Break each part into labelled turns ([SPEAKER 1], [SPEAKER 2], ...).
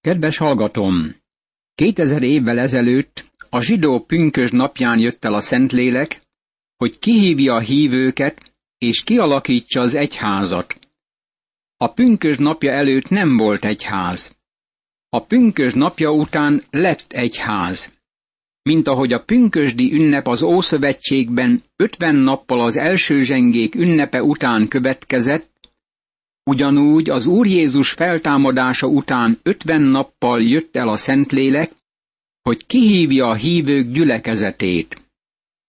[SPEAKER 1] Kedves hallgatom! 2000 évvel ezelőtt a zsidó pünkös napján jött el a Szentlélek, hogy kihívja a hívőket és kialakítsa az egyházat. A pünkös napja előtt nem volt egyház. A pünkös napja után lett egyház. Mint ahogy a pünkösdi ünnep az Ószövetségben 50 nappal az első zsengék ünnepe után következett, Ugyanúgy az Úr Jézus feltámadása után ötven nappal jött el a Szentlélek, hogy kihívja a hívők gyülekezetét.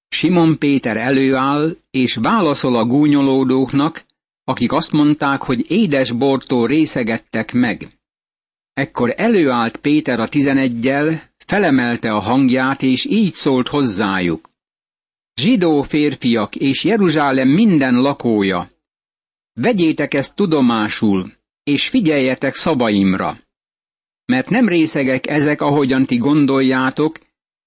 [SPEAKER 1] Simon Péter előáll, és válaszol a gúnyolódóknak, akik azt mondták, hogy édes bortól részegettek meg. Ekkor előállt Péter a tizeneggyel, felemelte a hangját, és így szólt hozzájuk. Zsidó férfiak és Jeruzsálem minden lakója, Vegyétek ezt tudomásul, és figyeljetek szavaimra. Mert nem részegek ezek, ahogyan ti gondoljátok,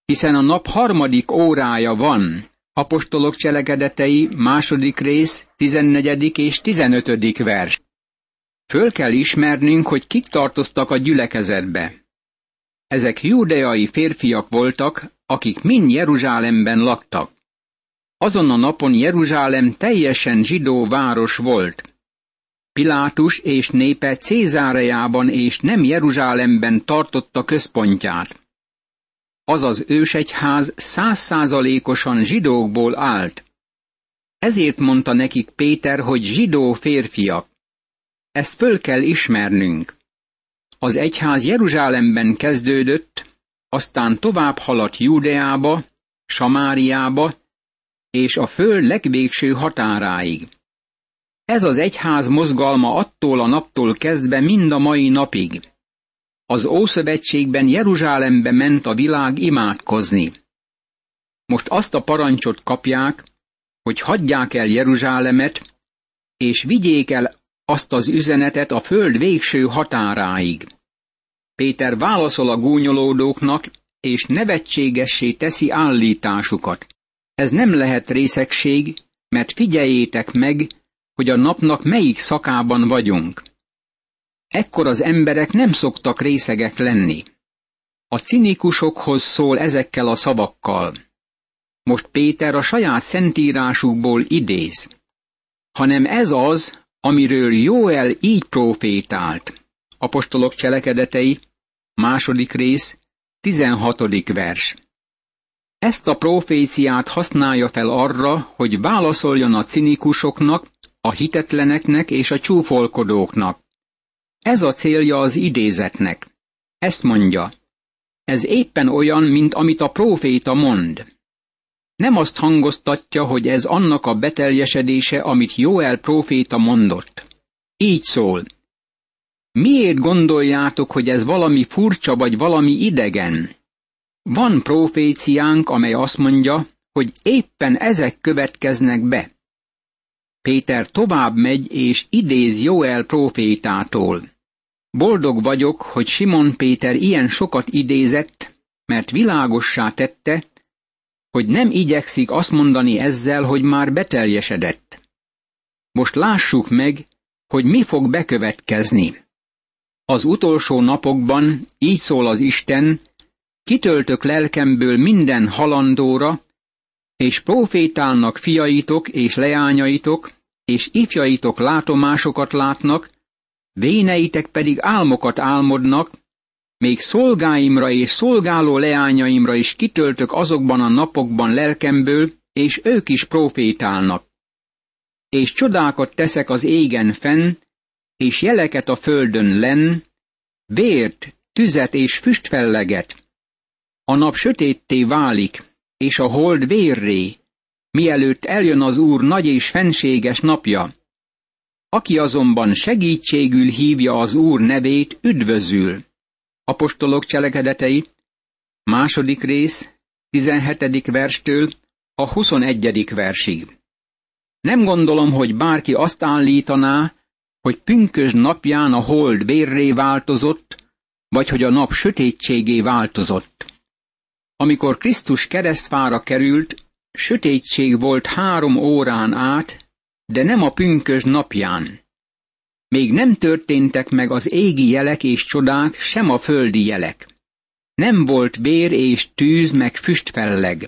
[SPEAKER 1] hiszen a nap harmadik órája van. Apostolok cselekedetei, második rész, tizennegyedik és tizenötödik vers. Föl kell ismernünk, hogy kik tartoztak a gyülekezetbe. Ezek júdeai férfiak voltak, akik mind Jeruzsálemben laktak. Azon a napon Jeruzsálem teljesen zsidó város volt. Pilátus és népe Cézáreában és nem Jeruzsálemben tartotta központját. Azaz ősegyház százszázalékosan zsidókból állt. Ezért mondta nekik Péter, hogy zsidó férfiak. Ezt föl kell ismernünk. Az egyház Jeruzsálemben kezdődött, aztán tovább haladt Júdeába, Samáriába, és a föld legvégső határáig. Ez az egyház mozgalma attól a naptól kezdve mind a mai napig. Az Ószövetségben Jeruzsálembe ment a világ imádkozni. Most azt a parancsot kapják, hogy hagyják el Jeruzsálemet, és vigyék el azt az üzenetet a föld végső határáig. Péter válaszol a gúnyolódóknak, és nevetségessé teszi állításukat. Ez nem lehet részegség, mert figyeljétek meg, hogy a napnak melyik szakában vagyunk. Ekkor az emberek nem szoktak részegek lenni. A cinikusokhoz szól ezekkel a szavakkal. Most Péter a saját szentírásukból idéz. Hanem ez az, amiről Jóel így profétált. Apostolok cselekedetei, második rész, tizenhatodik vers. Ezt a proféciát használja fel arra, hogy válaszoljon a cinikusoknak, a hitetleneknek és a csúfolkodóknak. Ez a célja az idézetnek. Ezt mondja. Ez éppen olyan, mint amit a próféta mond. Nem azt hangoztatja, hogy ez annak a beteljesedése, amit Joel próféta mondott. Így szól. Miért gondoljátok, hogy ez valami furcsa vagy valami idegen? Van proféciánk, amely azt mondja, hogy éppen ezek következnek be. Péter tovább megy és idéz Joel profétától. Boldog vagyok, hogy Simon Péter ilyen sokat idézett, mert világossá tette, hogy nem igyekszik azt mondani ezzel, hogy már beteljesedett. Most lássuk meg, hogy mi fog bekövetkezni. Az utolsó napokban így szól az Isten, kitöltök lelkemből minden halandóra, és profétálnak fiaitok és leányaitok, és ifjaitok látomásokat látnak, véneitek pedig álmokat álmodnak, még szolgáimra és szolgáló leányaimra is kitöltök azokban a napokban lelkemből, és ők is profétálnak. És csodákat teszek az égen fenn, és jeleket a földön len, vért, tüzet és füstfelleget. A nap sötétté válik, és a hold vérré, mielőtt eljön az Úr nagy és fenséges napja. Aki azonban segítségül hívja az Úr nevét, üdvözül. Apostolok cselekedetei, második rész, 17. verstől a 21. versig. Nem gondolom, hogy bárki azt állítaná, hogy pünkös napján a hold vérré változott, vagy hogy a nap sötétségé változott. Amikor Krisztus keresztfára került, sötétség volt három órán át, de nem a pünkös napján. Még nem történtek meg az égi jelek és csodák, sem a földi jelek. Nem volt vér és tűz meg füstfelleg.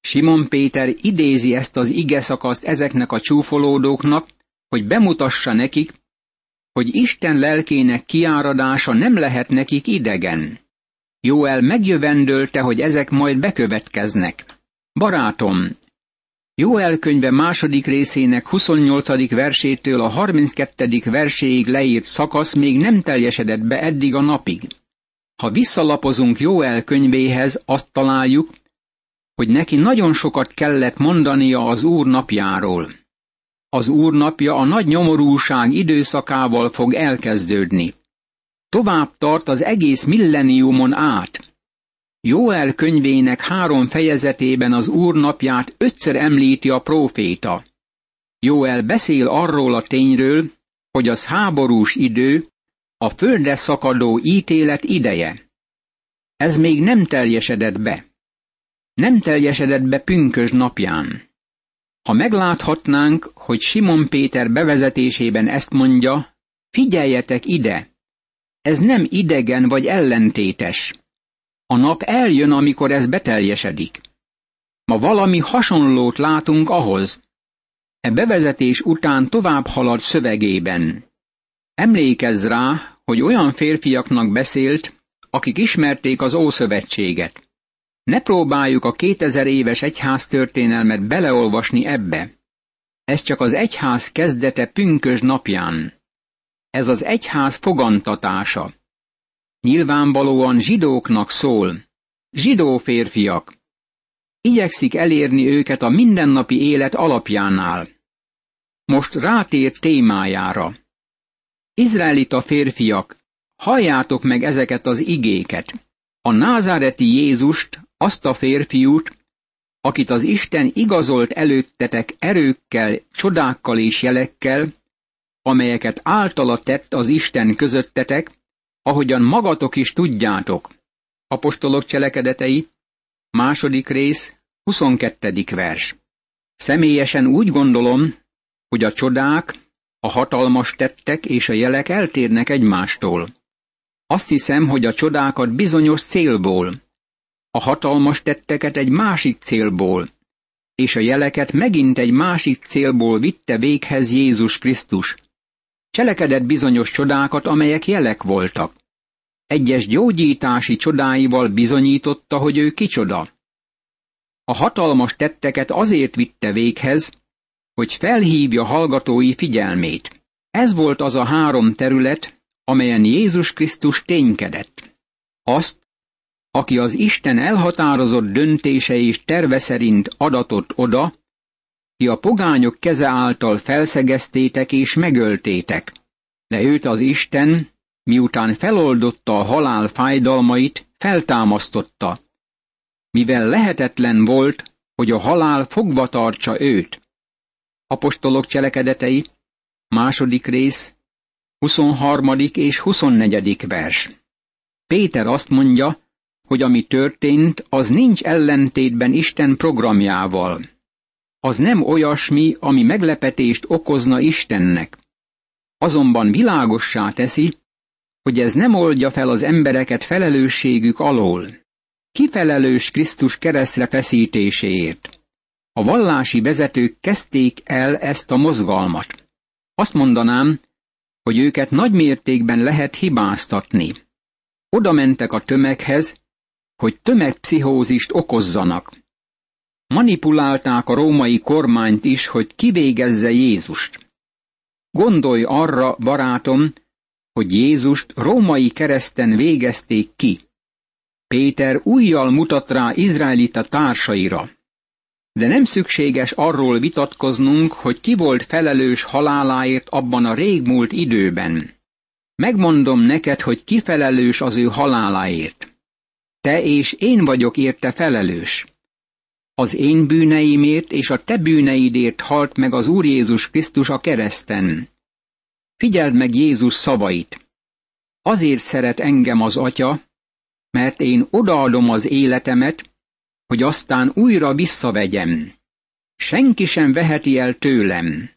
[SPEAKER 1] Simon Péter idézi ezt az ige szakaszt ezeknek a csúfolódóknak, hogy bemutassa nekik, hogy Isten lelkének kiáradása nem lehet nekik idegen. Jóel megjövendölte, hogy ezek majd bekövetkeznek. Barátom, Jóel könyve második részének 28. versétől a 32. verséig leírt szakasz még nem teljesedett be eddig a napig. Ha visszalapozunk Jóel könyvéhez, azt találjuk, hogy neki nagyon sokat kellett mondania az Úr napjáról. Az Úr napja a nagy nyomorúság időszakával fog elkezdődni. Tovább tart az egész milleniumon át. Jóel könyvének három fejezetében az Úr napját ötször említi a próféta. Jóel beszél arról a tényről, hogy az háborús idő, a földre szakadó ítélet ideje. Ez még nem teljesedett be. Nem teljesedett be pünkös napján. Ha megláthatnánk, hogy Simon Péter bevezetésében ezt mondja, figyeljetek ide, ez nem idegen vagy ellentétes. A nap eljön, amikor ez beteljesedik. Ma valami hasonlót látunk ahhoz. E bevezetés után tovább halad szövegében. Emlékezz rá, hogy olyan férfiaknak beszélt, akik ismerték az Ószövetséget. Ne próbáljuk a 2000 éves egyház történelmet beleolvasni ebbe. Ez csak az egyház kezdete pünkös napján. Ez az egyház fogantatása. Nyilvánvalóan zsidóknak szól. Zsidó férfiak. Igyekszik elérni őket a mindennapi élet alapjánál. Most rátér témájára. Izraelita férfiak, halljátok meg ezeket az igéket. A názáreti Jézust, azt a férfiút, akit az Isten igazolt előttetek erőkkel, csodákkal és jelekkel, amelyeket általa tett az Isten közöttetek, ahogyan magatok is tudjátok. Apostolok cselekedetei, második rész, 22. vers. Személyesen úgy gondolom, hogy a csodák, a hatalmas tettek és a jelek eltérnek egymástól. Azt hiszem, hogy a csodákat bizonyos célból, a hatalmas tetteket egy másik célból, és a jeleket megint egy másik célból vitte véghez Jézus Krisztus. Cselekedett bizonyos csodákat, amelyek jelek voltak. Egyes gyógyítási csodáival bizonyította, hogy ő kicsoda. A hatalmas tetteket azért vitte véghez, hogy felhívja hallgatói figyelmét. Ez volt az a három terület, amelyen Jézus Krisztus ténykedett. Azt, aki az Isten elhatározott döntése és terve szerint adatott oda, ki a pogányok keze által felszegeztétek és megöltétek. De őt az Isten, miután feloldotta a halál fájdalmait, feltámasztotta, mivel lehetetlen volt, hogy a halál fogva tartsa őt. Apostolok cselekedetei, második rész, 23. és 24. vers. Péter azt mondja, hogy ami történt, az nincs ellentétben Isten programjával. Az nem olyasmi, ami meglepetést okozna Istennek. Azonban világossá teszi, hogy ez nem oldja fel az embereket felelősségük alól. Kifelelős Krisztus keresztre feszítéséért. A vallási vezetők kezdték el ezt a mozgalmat. Azt mondanám, hogy őket nagy mértékben lehet hibáztatni. Oda mentek a tömeghez, hogy tömegpszichózist okozzanak. Manipulálták a római kormányt is, hogy kivégezze Jézust. Gondolj arra, barátom, hogy Jézust római kereszten végezték ki. Péter újjal mutat rá izraelita társaira. De nem szükséges arról vitatkoznunk, hogy ki volt felelős haláláért abban a régmúlt időben. Megmondom neked, hogy ki felelős az ő haláláért. Te és én vagyok érte felelős. Az én bűneimért és a te bűneidért halt meg az Úr Jézus Krisztus a kereszten. Figyeld meg Jézus szavait. Azért szeret engem az Atya, mert én odaadom az életemet, hogy aztán újra visszavegyem. Senki sem veheti el tőlem.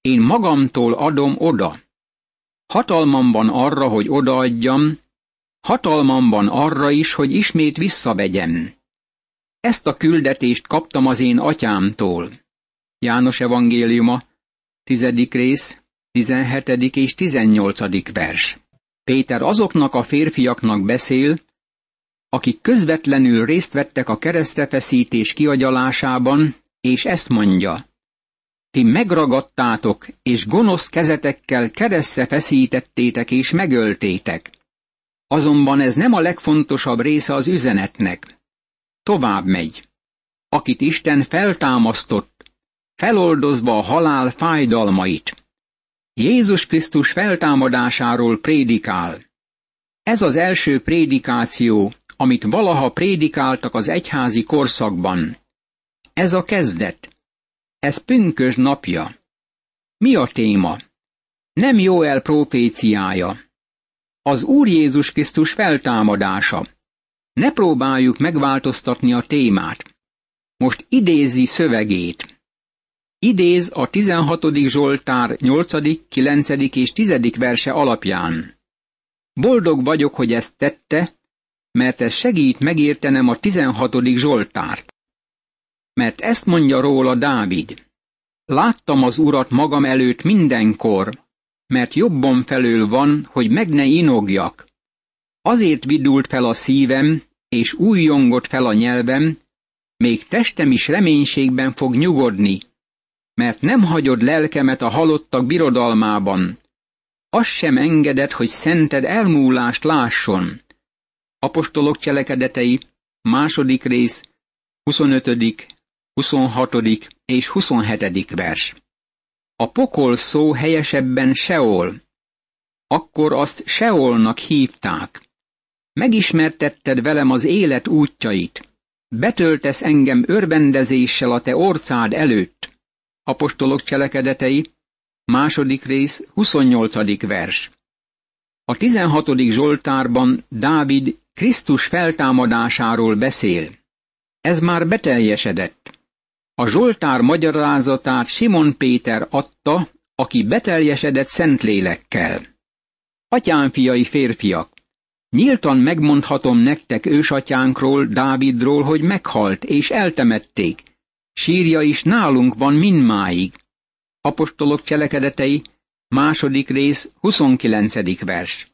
[SPEAKER 1] Én magamtól adom oda. Hatalmam van arra, hogy odaadjam, hatalmam van arra is, hogy ismét visszavegyem. Ezt a küldetést kaptam az én atyámtól. János evangéliuma, tizedik rész, tizenhetedik és tizennyolcadik vers. Péter azoknak a férfiaknak beszél, akik közvetlenül részt vettek a keresztrefeszítés kiagyalásában, és ezt mondja. Ti megragadtátok, és gonosz kezetekkel keresztre feszítettétek és megöltétek. Azonban ez nem a legfontosabb része az üzenetnek. Tovább megy. Akit Isten feltámasztott, feloldozva a halál fájdalmait. Jézus Krisztus feltámadásáról prédikál. Ez az első prédikáció, amit valaha prédikáltak az egyházi korszakban. Ez a kezdet. Ez pünkös napja. Mi a téma? Nem Jóel proféciája. Az Úr Jézus Krisztus feltámadása. Ne próbáljuk megváltoztatni a témát. Most idézi szövegét. Idéz a 16. Zsoltár 8., 9. és 10. verse alapján. Boldog vagyok, hogy ezt tette, mert ez segít megértenem a 16. Zsoltárt. Mert ezt mondja róla Dávid. Láttam az urat magam előtt mindenkor, mert jobban felől van, hogy meg ne inogjak. Azért vidult fel a szívem, és újjongott fel a nyelvem, még testem is reménységben fog nyugodni, mert nem hagyod lelkemet a halottak birodalmában. Az sem engedett, hogy szented elmúlást lásson. Apostolok cselekedetei, második rész, 25., 26. és 27. vers. A pokol szó helyesebben Seol. Akkor azt Seolnak hívták. Megismertetted velem az élet útjait. Betöltesz engem örvendezéssel a te orcád előtt. Apostolok cselekedetei, második rész, 28. vers. A 16. Zsoltárban Dávid Krisztus feltámadásáról beszél. Ez már beteljesedett. A Zsoltár magyarázatát Simon Péter adta, aki beteljesedett szentlélekkel. Atyám fiai férfiak, nyíltan megmondhatom nektek ősatyánkról, Dávidról, hogy meghalt és eltemették, sírja is nálunk van mindmáig. Apostolok cselekedetei, második rész, 29. vers.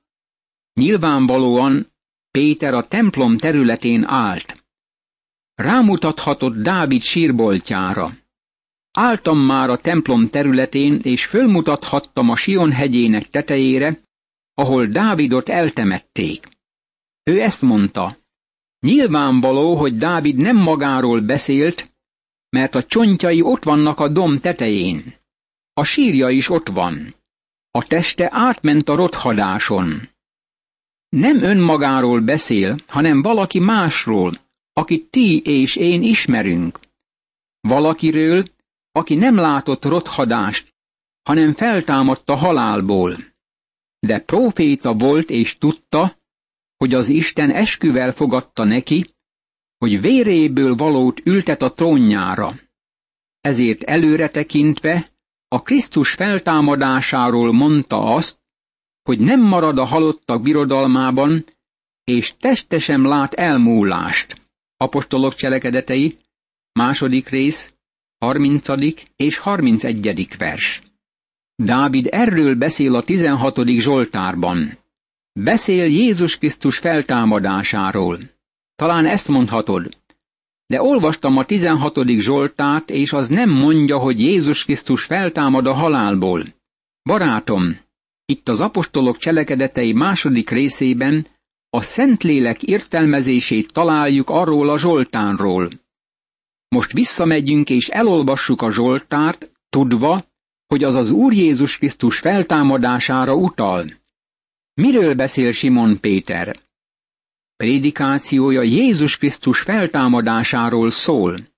[SPEAKER 1] Nyilvánvalóan Péter a templom területén állt. Rámutathatott Dávid sírboltjára. Áltam már a templom területén, és fölmutathattam a Sion hegyének tetejére, ahol Dávidot eltemették. Ő ezt mondta. Nyilvánvaló, hogy Dávid nem magáról beszélt, mert a csontjai ott vannak a dom tetején. A sírja is ott van. A teste átment a rothadáson. Nem önmagáról beszél, hanem valaki másról, akit ti és én ismerünk. Valakiről, aki nem látott rothadást, hanem feltámadt a halálból. De próféta volt és tudta, hogy az Isten esküvel fogadta neki, hogy véréből valót ültet a trónjára. Ezért előre tekintve a Krisztus feltámadásáról mondta azt, hogy nem marad a halottak birodalmában, és testesem lát elmúlást. Apostolok cselekedetei, második rész, harmincadik és harmincegyedik vers. Dávid erről beszél a tizenhatodik Zsoltárban. Beszél Jézus Krisztus feltámadásáról. Talán ezt mondhatod. De olvastam a 16. Zsoltát, és az nem mondja, hogy Jézus Krisztus feltámad a halálból. Barátom, itt az apostolok cselekedetei második részében a Szentlélek értelmezését találjuk arról a Zsoltánról. Most visszamegyünk és elolvassuk a Zsoltárt, tudva, hogy az az Úr Jézus Krisztus feltámadására utal. Miről beszél Simon Péter? Prédikációja Jézus Krisztus feltámadásáról szól.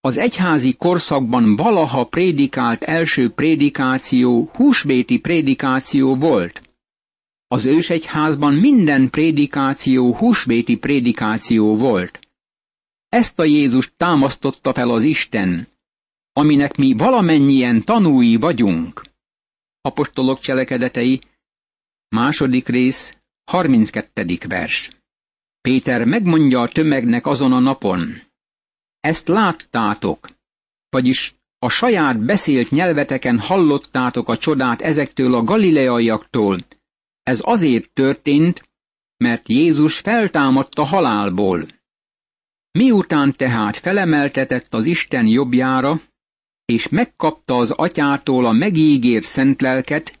[SPEAKER 1] Az egyházi korszakban valaha prédikált első prédikáció húsvéti prédikáció volt. Az ősegyházban minden prédikáció húsvéti prédikáció volt. Ezt a Jézus támasztotta fel az Isten, aminek mi valamennyien tanúi vagyunk. Apostolok cselekedetei, Második rész, 32. vers. Péter megmondja a tömegnek azon a napon. Ezt láttátok, vagyis a saját beszélt nyelveteken hallottátok a csodát ezektől a galileaiaktól. Ez azért történt, mert Jézus feltámadt a halálból. Miután tehát felemeltetett az Isten jobbjára, és megkapta az atyától a megígért szent lelket,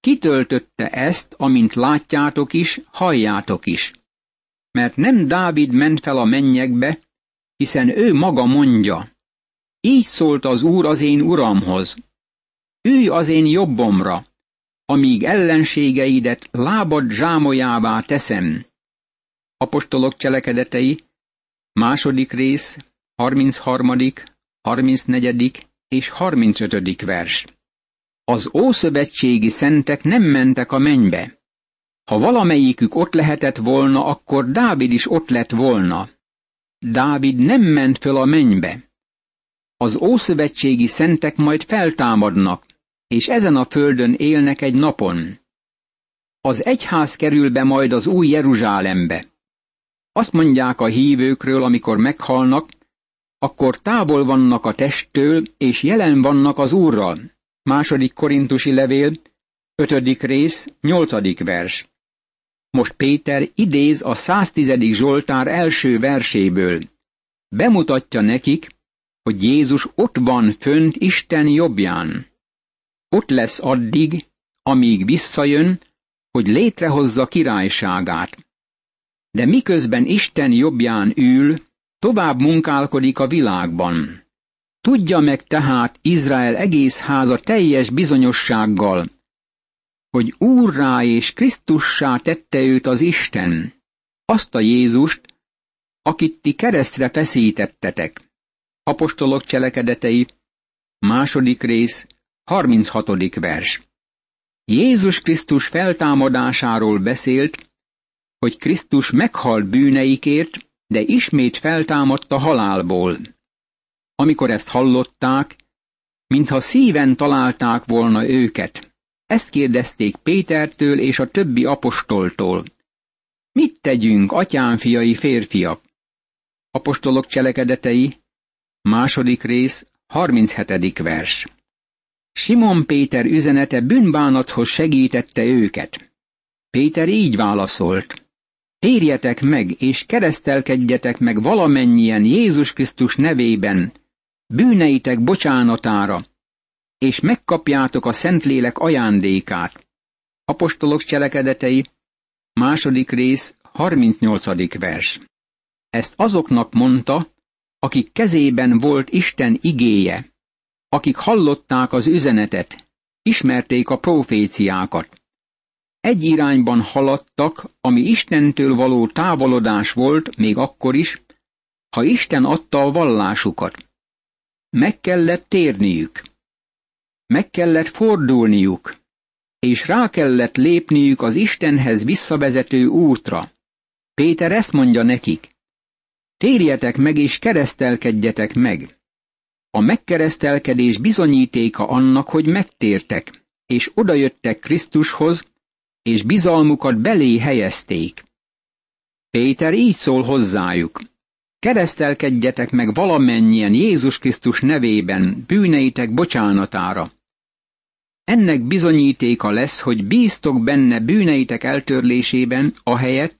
[SPEAKER 1] kitöltötte ezt, amint látjátok is, halljátok is. Mert nem Dávid ment fel a mennyekbe, hiszen ő maga mondja, így szólt az Úr az én uramhoz, ülj az én jobbomra, amíg ellenségeidet lábad zsámolyává teszem. Apostolok cselekedetei, második rész, 33., 34. és 35. vers. Az ószövetségi szentek nem mentek a mennybe. Ha valamelyikük ott lehetett volna, akkor Dávid is ott lett volna. Dávid nem ment föl a mennybe. Az ószövetségi szentek majd feltámadnak, és ezen a földön élnek egy napon. Az egyház kerül be majd az új Jeruzsálembe. Azt mondják a hívőkről, amikor meghalnak, akkor távol vannak a testtől, és jelen vannak az Úrral. Második korintusi levél, ötödik rész, nyolcadik vers. Most Péter idéz a 110. Zsoltár első verséből. Bemutatja nekik, hogy Jézus ott van fönt Isten jobbján. Ott lesz addig, amíg visszajön, hogy létrehozza királyságát. De miközben Isten jobbján ül, tovább munkálkodik a világban. Tudja meg tehát Izrael egész háza teljes bizonyossággal, hogy Úrrá és Krisztussá tette őt az Isten, azt a Jézust, akit ti keresztre feszítettetek. Apostolok cselekedetei, második rész, 36. vers. Jézus Krisztus feltámadásáról beszélt, hogy Krisztus meghalt bűneikért, de ismét feltámadt a halálból. Amikor ezt hallották, mintha szíven találták volna őket. Ezt kérdezték Pétertől és a többi apostoltól. Mit tegyünk, atyám fiai férfiak? Apostolok cselekedetei, második rész, 37. vers. Simon Péter üzenete bűnbánathoz segítette őket. Péter így válaszolt. Térjetek meg, és keresztelkedjetek meg valamennyien Jézus Krisztus nevében, bűneitek bocsánatára, és megkapjátok a Szentlélek ajándékát. Apostolok cselekedetei, második rész, 38. vers. Ezt azoknak mondta, akik kezében volt Isten igéje, akik hallották az üzenetet, ismerték a proféciákat. Egy irányban haladtak, ami Istentől való távolodás volt még akkor is, ha Isten adta a vallásukat. Meg kellett térniük. Meg kellett fordulniuk, és rá kellett lépniük az Istenhez visszavezető útra. Péter ezt mondja nekik. Térjetek meg és keresztelkedjetek meg. A megkeresztelkedés bizonyítéka annak, hogy megtértek, és odajöttek Krisztushoz, és bizalmukat belé helyezték. Péter így szól hozzájuk. Keresztelkedjetek meg valamennyien Jézus Krisztus nevében bűneitek bocsánatára. Ennek bizonyítéka lesz, hogy bíztok benne bűneitek eltörlésében, ahelyett,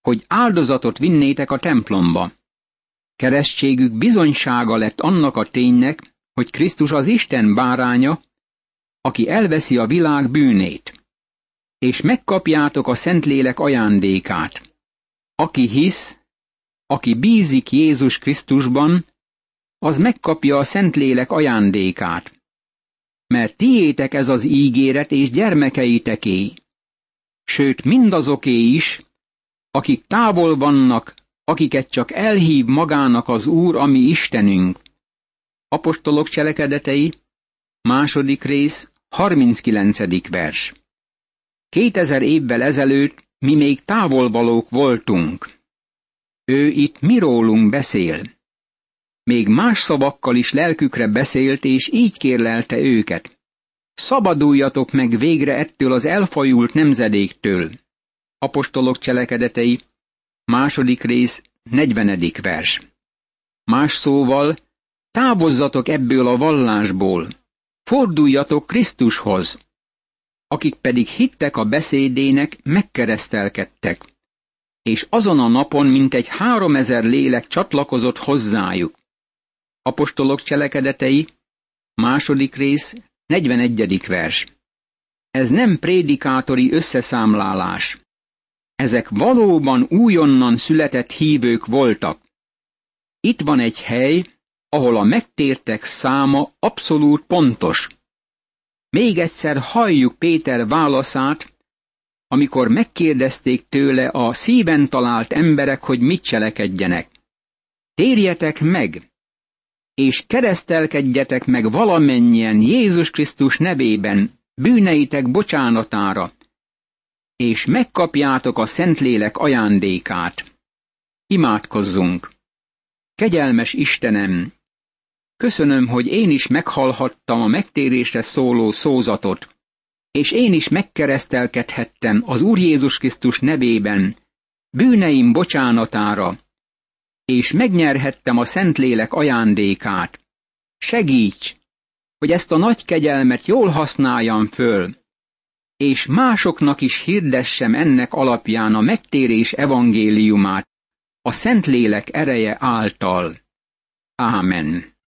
[SPEAKER 1] hogy áldozatot vinnétek a templomba. Keresztségük bizonysága lett annak a ténynek, hogy Krisztus az Isten báránya, aki elveszi a világ bűnét. És megkapjátok a Szentlélek ajándékát. Aki hisz, aki bízik Jézus Krisztusban, az megkapja a Szentlélek ajándékát. Mert tiétek ez az ígéret és gyermekeiteké, sőt mindazoké is, akik távol vannak, akiket csak elhív magának az Úr, ami Istenünk. Apostolok cselekedetei, második rész, 39. vers. Kétezer évvel ezelőtt mi még távolvalók voltunk. Ő itt mirólunk beszél. Még más szavakkal is lelkükre beszélt, és így kérlelte őket. Szabaduljatok meg végre ettől az elfajult nemzedéktől. Apostolok cselekedetei, második rész, negyvenedik vers. Más szóval, távozzatok ebből a vallásból, forduljatok Krisztushoz, akik pedig hittek a beszédének, megkeresztelkedtek, és azon a napon mintegy háromezer lélek csatlakozott hozzájuk. Apostolok cselekedetei, második rész, 41. vers. Ez nem prédikátori összeszámlálás. Ezek valóban újonnan született hívők voltak. Itt van egy hely, ahol a megtértek száma abszolút pontos. Még egyszer halljuk Péter válaszát, amikor megkérdezték tőle a szíven talált emberek, hogy mit cselekedjenek. Térjetek meg, és keresztelkedjetek meg valamennyien Jézus Krisztus nevében, bűneitek bocsánatára, és megkapjátok a Szentlélek ajándékát. Imádkozzunk! Kegyelmes Istenem, köszönöm, hogy én is meghallhattam a megtérésre szóló szózatot, és én is megkeresztelkedhettem az Úr Jézus Krisztus nevében, bűneim bocsánatára, és megnyerhettem a Szentlélek ajándékát. Segíts, hogy ezt a nagy kegyelmet jól használjam föl, és másoknak is hirdessem ennek alapján a megtérés evangéliumát, a Szentlélek ereje által. Ámen.